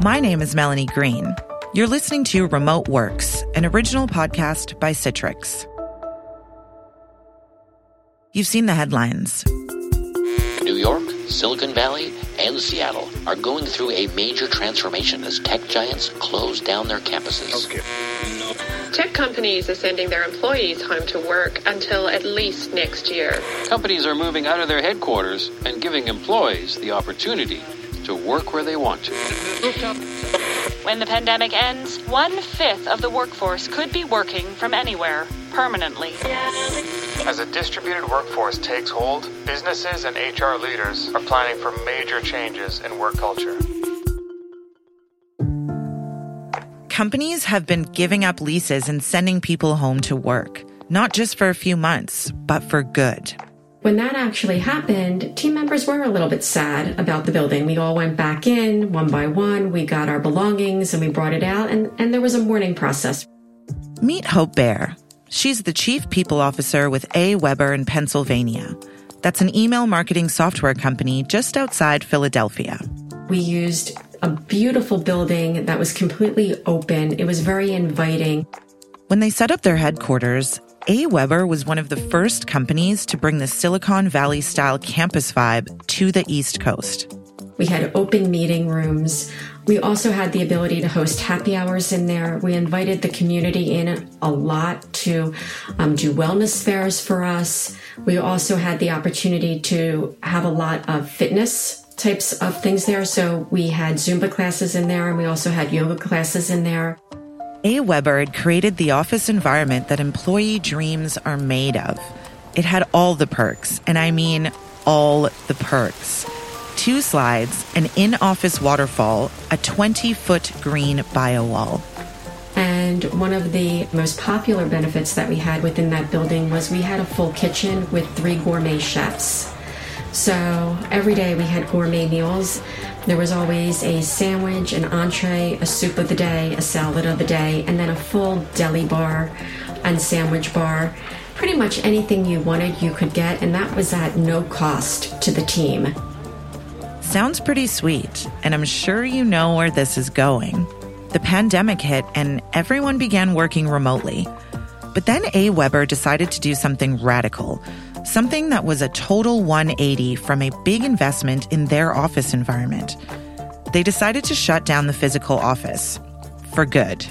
My name is Melanie Green. You're listening to Remote Works, an original podcast by Citrix. You've seen the headlines. New York, Silicon Valley, and Seattle are going through a major transformation as tech giants close down their campuses. Tech companies are sending their employees home to work until at least next year. Companies are moving out of their headquarters and giving employees the opportunity to work where they want to. When the pandemic ends, one fifth of the workforce could be working from anywhere permanently. As a distributed workforce takes hold, businesses and HR leaders are planning for major changes in work culture. Companies have been giving up leases and sending people home to work, not just for a few months, but for good. When that actually happened, team members were a little bit sad about the building. We all went back in one by one. We got our belongings and we brought it out, and, and there was a mourning process. Meet Hope Bear. She's the chief people officer with AWeber in Pennsylvania. That's an email marketing software company just outside Philadelphia. We used a beautiful building that was completely open. It was very inviting. When they set up their headquarters, AWeber was one of the first companies to bring the Silicon Valley style campus vibe to the East Coast. We had open meeting rooms. We also had the ability to host happy hours in there. We invited the community in a lot to um, do wellness fairs for us. We also had the opportunity to have a lot of fitness types of things there. So we had Zumba classes in there and we also had yoga classes in there. AWeber had created the office environment that employee dreams are made of. It had all the perks, and I mean all the perks. Two slides, an in office waterfall, a 20 foot green bio wall. And one of the most popular benefits that we had within that building was we had a full kitchen with three gourmet chefs. So every day we had gourmet meals. There was always a sandwich, an entree, a soup of the day, a salad of the day, and then a full deli bar and sandwich bar. Pretty much anything you wanted, you could get, and that was at no cost to the team. Sounds pretty sweet, and I'm sure you know where this is going. The pandemic hit and everyone began working remotely. But then AWeber decided to do something radical, something that was a total 180 from a big investment in their office environment. They decided to shut down the physical office for good.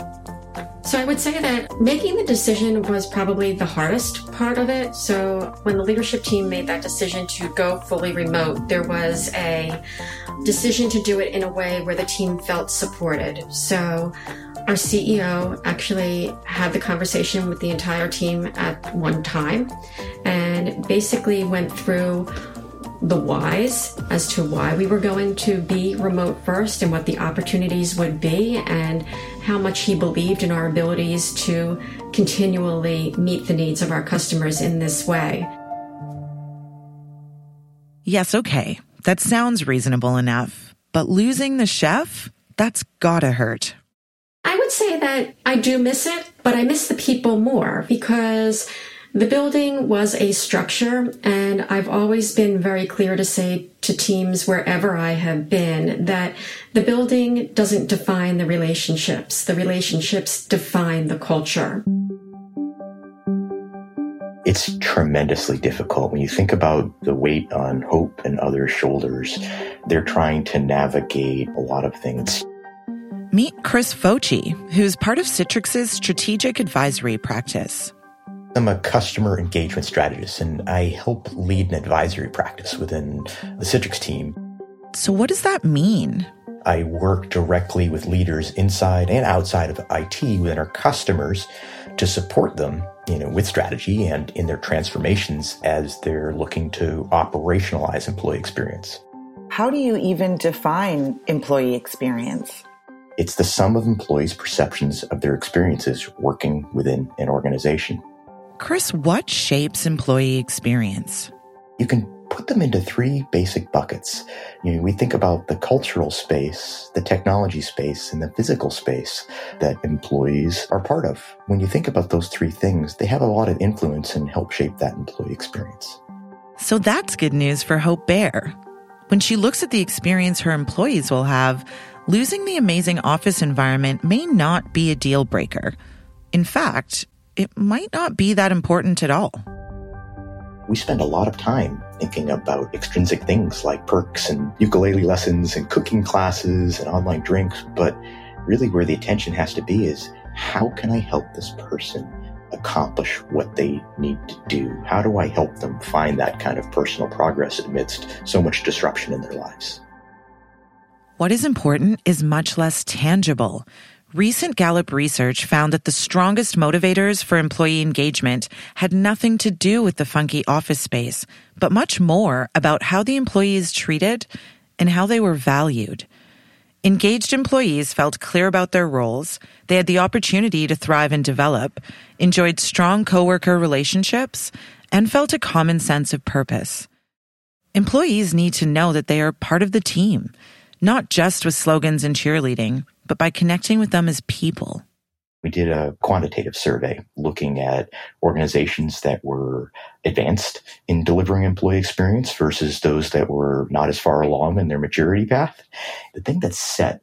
So I would say that making the decision was probably the hardest part of it. So when the leadership team made that decision to go fully remote, there was a decision to do it in a way where the team felt supported. So our CEO actually had the conversation with the entire team at one time and basically went through the whys as to why we were going to be remote first and what the opportunities would be and how much he believed in our abilities to continually meet the needs of our customers in this way. Yes, okay. That sounds reasonable enough. But losing the chef? That's gotta hurt. I would say that I do miss it, but I miss the people more because the building was a structure, and I've always been very clear to say to teams wherever I have been that the building doesn't define the relationships. The relationships define the culture. It's tremendously difficult when you think about the weight on Hope and other shoulders. They're trying to navigate a lot of things. Meet Chris Focci, who's part of Citrix's strategic advisory practice. I'm a customer engagement strategist and I help lead an advisory practice within the Citrix team. So, what does that mean? I work directly with leaders inside and outside of IT within our customers to support them, you know, with strategy and in their transformations as they're looking to operationalize employee experience. How do you even define employee experience? It's the sum of employees' perceptions of their experiences working within an organization. Chris, what shapes employee experience? You can put them into three basic buckets. You know, we think about the cultural space, the technology space, and the physical space that employees are part of. When you think about those three things, they have a lot of influence and help shape that employee experience. So that's good news for Hope Bear. When she looks at the experience her employees will have, losing the amazing office environment may not be a deal breaker. In fact, it might not be that important at all. We spend a lot of time thinking about extrinsic things like perks and ukulele lessons and cooking classes and online drinks, but really where the attention has to be is how can I help this person accomplish what they need to do? How do I help them find that kind of personal progress amidst so much disruption in their lives? What is important is much less tangible. Recent Gallup research found that the strongest motivators for employee engagement had nothing to do with the funky office space, but much more about how the employees treated and how they were valued. Engaged employees felt clear about their roles, they had the opportunity to thrive and develop, enjoyed strong coworker relationships, and felt a common sense of purpose. Employees need to know that they are part of the team, not just with slogans and cheerleading, but by connecting with them as people. We did a quantitative survey looking at organizations that were advanced in delivering employee experience versus those that were not as far along in their maturity path. The thing that set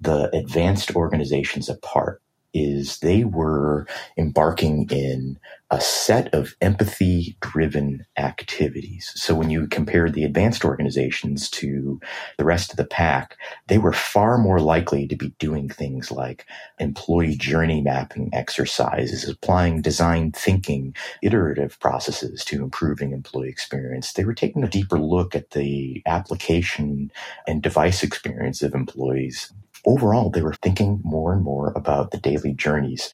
the advanced organizations apart is they were embarking in a set of empathy driven activities. So when you compare the advanced organizations to the rest of the pack, they were far more likely to be doing things like employee journey mapping exercises, applying design thinking, iterative processes to improving employee experience. They were taking a deeper look at the application and device experience of employees overall, they were thinking more and more about the daily journeys.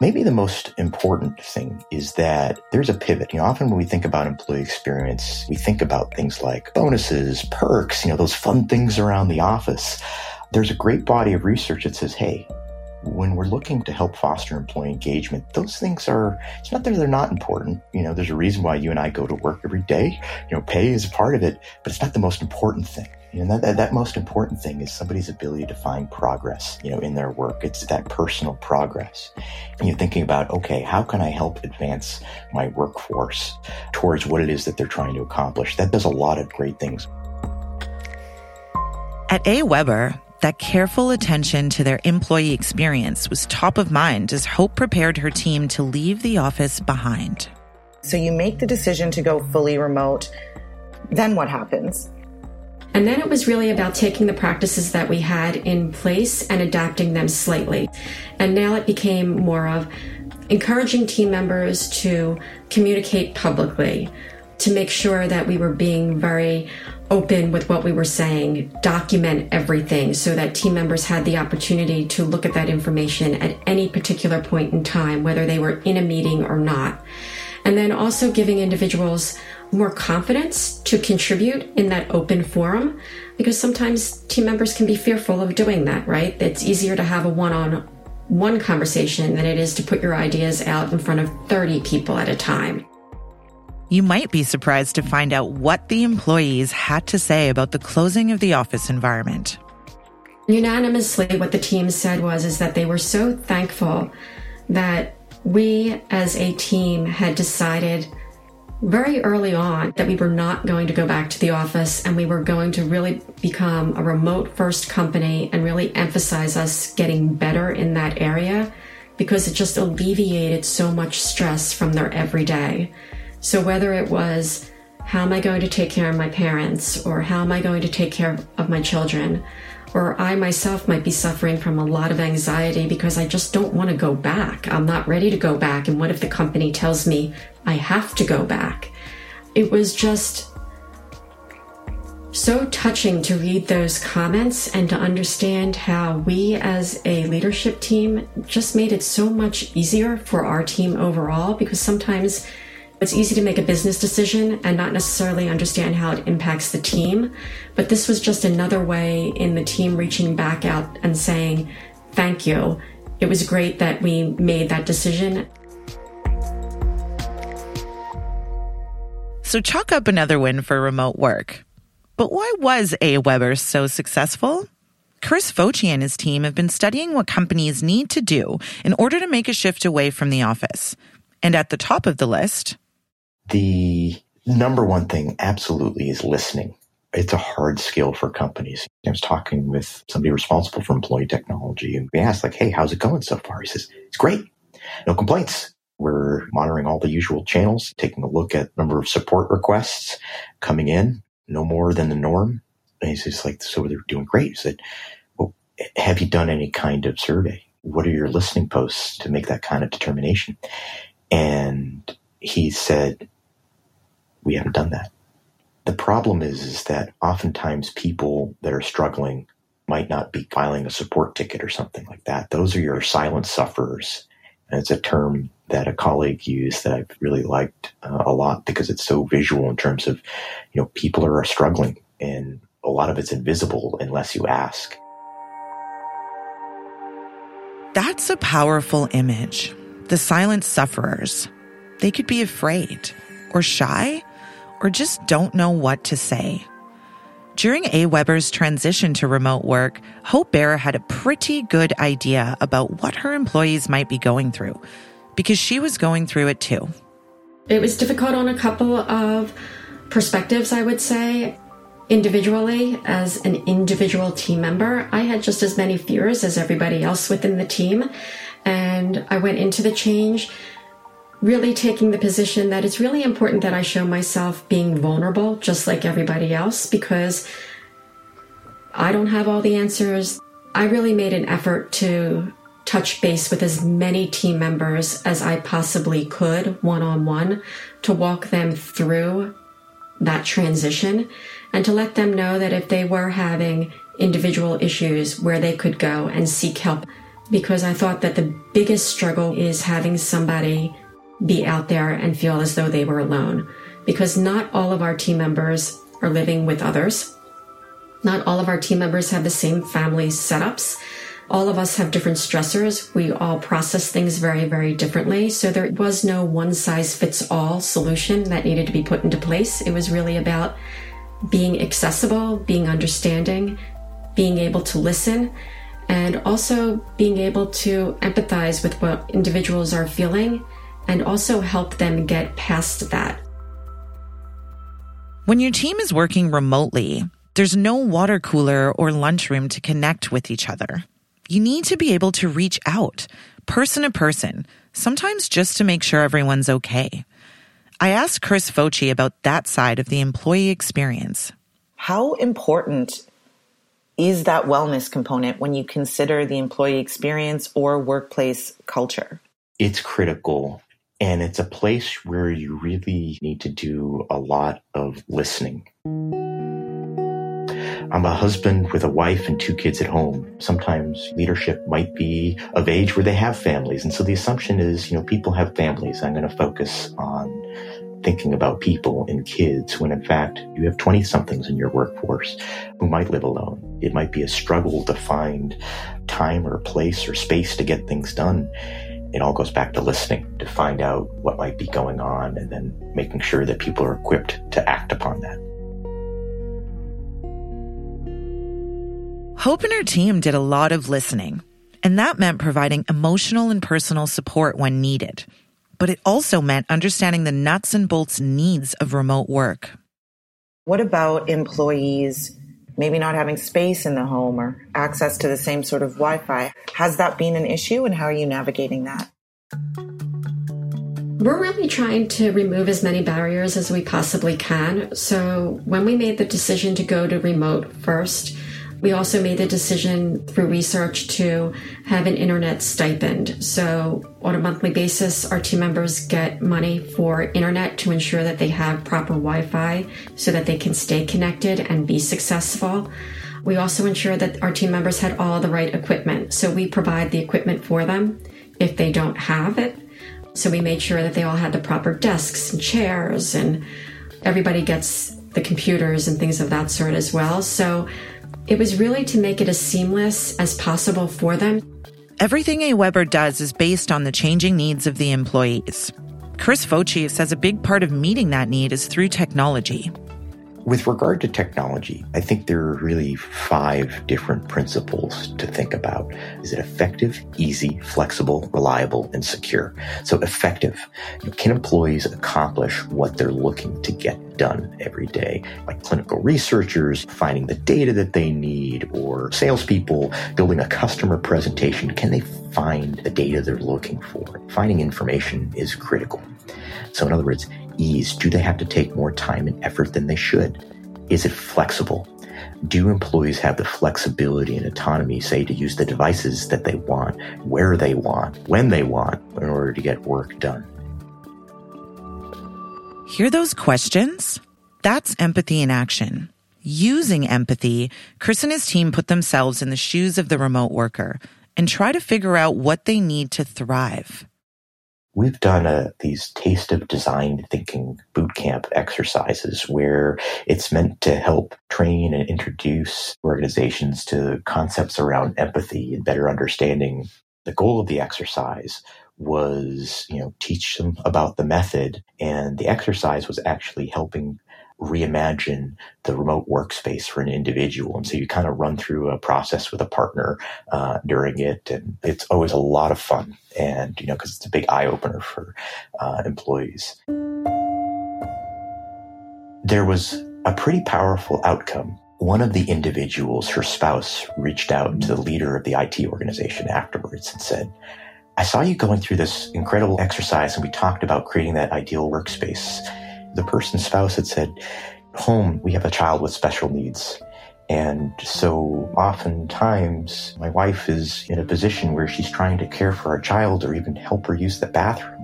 Maybe the most important thing is that there's a pivot. You know, often when we think about employee experience, we think about things like bonuses, perks, you know, those fun things around the office. There's a great body of research that says, hey, when we're looking to help foster employee engagement, those things are, it's not that they're not important. You know, there's a reason why you and I go to work every day. You know, pay is a part of it, but it's not the most important thing. You know, that, that, that most important thing is somebody's ability to find progress, you know, in their work. It's that personal progress. And you're thinking about, okay, how can I help advance my workforce towards what it is that they're trying to accomplish? That does a lot of great things. At AWeber, that careful attention to their employee experience was top of mind as Hope prepared her team to leave the office behind. So you make the decision to go fully remote. Then what happens? And then it was really about taking the practices that we had in place and adapting them slightly. And now it became more of encouraging team members to communicate publicly, to make sure that we were being very open with what we were saying, document everything so that team members had the opportunity to look at that information at any particular point in time, whether they were in a meeting or not. And then also giving individuals more confidence to contribute in that open forum because sometimes team members can be fearful of doing that, right? It's easier to have a one on one conversation than it is to put your ideas out in front of 30 people at a time. You might be surprised to find out what the employees had to say about the closing of the office environment. Unanimously, what the team said was is that they were so thankful that we as a team had decided very early on that we were not going to go back to the office and we were going to really become a remote first company and really emphasize us getting better in that area because it just alleviated so much stress from their everyday. So whether it was how am I going to take care of my parents or how am I going to take care of my children or I myself might be suffering from a lot of anxiety because I just don't want to go back. I'm not ready to go back. And what if the company tells me I have to go back? It was just so touching to read those comments and to understand how we as a leadership team just made it so much easier for our team overall because sometimes it's easy to make a business decision and not necessarily understand how it impacts the team. But this was just another way in the team reaching back out and saying, thank you. It was great that we made that decision. So chalk up another win for remote work. But why was AWeber so successful? Chris Focci and his team have been studying what companies need to do in order to make a shift away from the office. And at the top of the list, the number one thing absolutely is listening. it's a hard skill for companies. I was talking with somebody responsible for employee technology and we asked like, Hey, how's it going so far? He says, it's great. No complaints. We're monitoring all the usual channels, taking a look at number of support requests coming in, no more than the norm. And he's just like, so they're doing great. He said, well, have you done any kind of survey? What are your listening posts to make that kind of determination? And he said, we haven't done that. The problem is, is that oftentimes people that are struggling might not be filing a support ticket or something like that. Those are your silent sufferers. And it's a term that a colleague used that I've really liked uh, a lot because it's so visual in terms of, you know, people are struggling and a lot of it's invisible unless you ask. That's a powerful image. The silent sufferers. They could be afraid or shy or just don't know what to say. During AWeber's transition to remote work, Hope Bear had a pretty good idea about what her employees might be going through because she was going through it too. It was difficult on a couple of perspectives, I would say. Individually, as an individual team member, I had just as many fears as everybody else within the team. And I went into the change really taking the position that it's really important that I show myself being vulnerable, just like everybody else, because I don't have all the answers. I really made an effort to touch base with as many team members as I possibly could one on one to walk them through that transition and to let them know that if they were having individual issues where they could go and seek help because I thought that the biggest struggle is having somebody be out there and feel as though they were alone because not all of our team members are living with others. Not all of our team members have the same family setups. All of us have different stressors. We all process things very, very differently. So there was no one size fits all solution that needed to be put into place. It was really about being accessible, being understanding, being able to listen, and also being able to empathize with what individuals are feeling and also help them get past that. When your team is working remotely, there's no water cooler or lunchroom to connect with each other. You need to be able to reach out, person to person, sometimes just to make sure everyone's okay. I asked Chris Fauci about that side of the employee experience. How important is that wellness component when you consider the employee experience or workplace culture? It's critical and it's a place where you really need to do a lot of listening. I'm a husband with a wife and two kids at home. Sometimes leadership might be of age where they have families. And so the assumption is, you know, people have families. I'm going to focus on thinking about people and kids when in fact you have 20 somethings in your workforce who might live alone. It might be a struggle to find time or place or space to get things done it all goes back to listening to find out what might be going on and then making sure that people are equipped to act upon that. Hope and her team did a lot of listening, and that meant providing emotional and personal support when needed. But it also meant understanding the nuts and bolts needs of remote work. What about employees maybe not having space in the home or access to the same sort of Wi Fi. Has that been an issue and how are you navigating that? We're really trying to remove as many barriers as we possibly can. So, when we made the decision to go to remote first, we also made the decision through research to have an internet stipend. So, on a monthly basis, our team members get money for internet to ensure that they have proper Wi Fi so that they can stay connected and be successful. We also ensure that our team members had all the right equipment. So, we provide the equipment for them if they don't have it. So, we made sure that they all had the proper desks and chairs, and everybody gets the computers and things of that sort as well. So, it was really to make it as seamless as possible for them. Everything AWeber does is based on the changing needs of the employees. Chris Fauci says a big part of meeting that need is through technology. With regard to technology, I think there are really five different principles to think about. Is it effective, easy, flexible, reliable, and secure? So effective. Can employees accomplish what they're looking to get done every day? Like clinical researchers finding the data that they need or salespeople building a customer presentation. Can they find the data they're looking for? Finding information is critical. So in other words, ease? Do they have to take more time and effort than they should? Is it flexible? Do employees have the flexibility and autonomy, say, to use the devices that they want, where they want, when they want, in order to get work done? Hear those questions? That's empathy in action. Using empathy, Chris and his team put themselves in the shoes of the remote worker and try to figure out what they need to thrive. We've done a, uh, these taste of design thinking boot camp exercises where it's meant to help train and introduce organizations to concepts around empathy and better understanding. The goal of the exercise was, you know, teach them about the method and the exercise was actually helping reimagine the remote workspace for an individual. And so you kind of run through a process with a partner uh, during it. And it's always a lot of fun. And, you know, because it's a big eye opener for uh, employees. There was a pretty powerful outcome. One of the individuals, her spouse, reached out to the leader of the IT organization afterwards and said, I saw you going through this incredible exercise and we talked about creating that ideal workspace the person's spouse had said, home, we have a child with special needs. And so oftentimes my wife is in a position where she's trying to care for our child or even help her use the bathroom.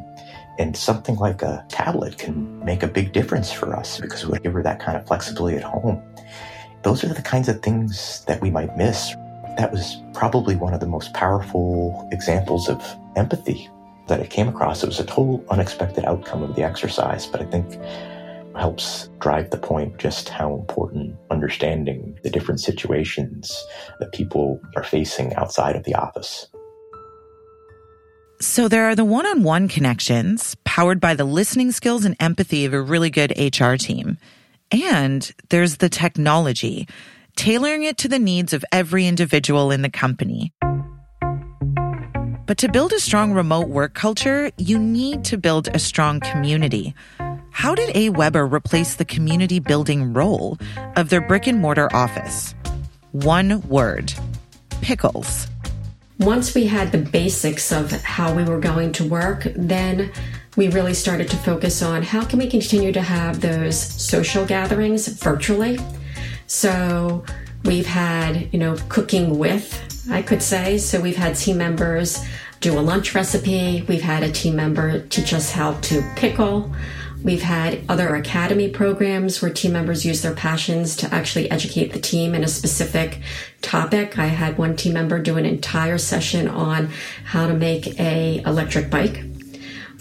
And something like a tablet can make a big difference for us because we give her that kind of flexibility at home. Those are the kinds of things that we might miss. That was probably one of the most powerful examples of empathy that I came across. It was a total unexpected outcome of the exercise, but I think helps drive the point just how important understanding the different situations that people are facing outside of the office. So there are the one-on-one connections powered by the listening skills and empathy of a really good HR team. And there's the technology, tailoring it to the needs of every individual in the company. But to build a strong remote work culture, you need to build a strong community. How did AWeber replace the community building role of their brick and mortar office? One word pickles. Once we had the basics of how we were going to work, then we really started to focus on how can we continue to have those social gatherings virtually. So we've had, you know, cooking with, I could say. So we've had team members do a lunch recipe. We've had a team member teach us how to pickle. We've had other academy programs where team members use their passions to actually educate the team in a specific topic. I had one team member do an entire session on how to make a electric bike.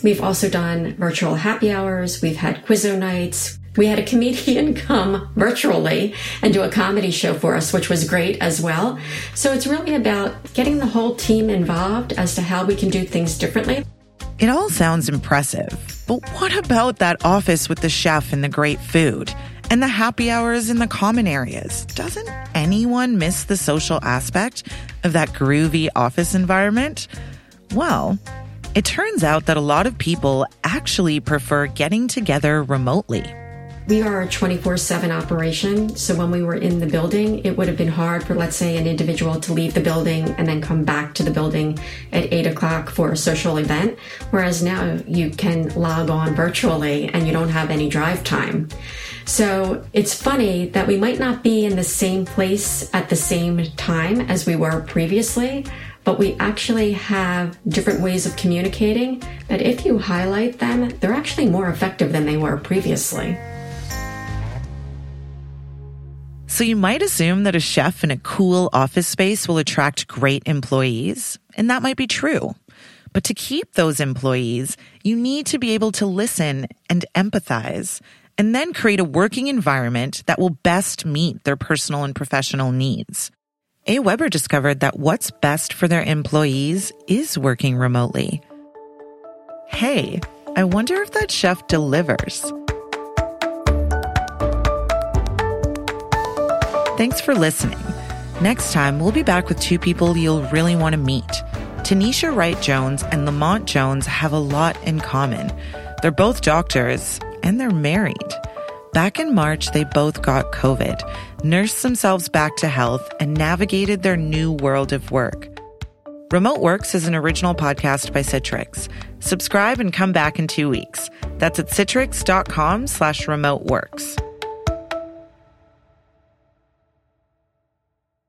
We've also done virtual happy hours. We've had quizzo nights. We had a comedian come virtually and do a comedy show for us, which was great as well. So it's really about getting the whole team involved as to how we can do things differently. It all sounds impressive, but what about that office with the chef and the great food? And the happy hours in the common areas. Doesn't anyone miss the social aspect of that groovy office environment? Well, it turns out that a lot of people actually prefer getting together remotely. We are a 24 7 operation. So when we were in the building, it would have been hard for, let's say, an individual to leave the building and then come back to the building at 8 o'clock for a social event. Whereas now you can log on virtually and you don't have any drive time. So it's funny that we might not be in the same place at the same time as we were previously, but we actually have different ways of communicating that if you highlight them, they're actually more effective than they were previously. So you might assume that a chef in a cool office space will attract great employees, and that might be true. But to keep those employees, you need to be able to listen and empathize, and then create a working environment that will best meet their personal and professional needs. A. AWeber discovered that what's best for their employees is working remotely. Hey, I wonder if that chef delivers. Thanks for listening. Next time, we'll be back with two people you'll really want to meet. Tanisha Wright Jones and Lamont Jones have a lot in common. They're both doctors and they're married. Back in March, they both got COVID, nursed themselves back to health, and navigated their new world of work. Remote Works is an original podcast by Citrix. Subscribe and come back in two weeks. That's at citrix.com slash remote works.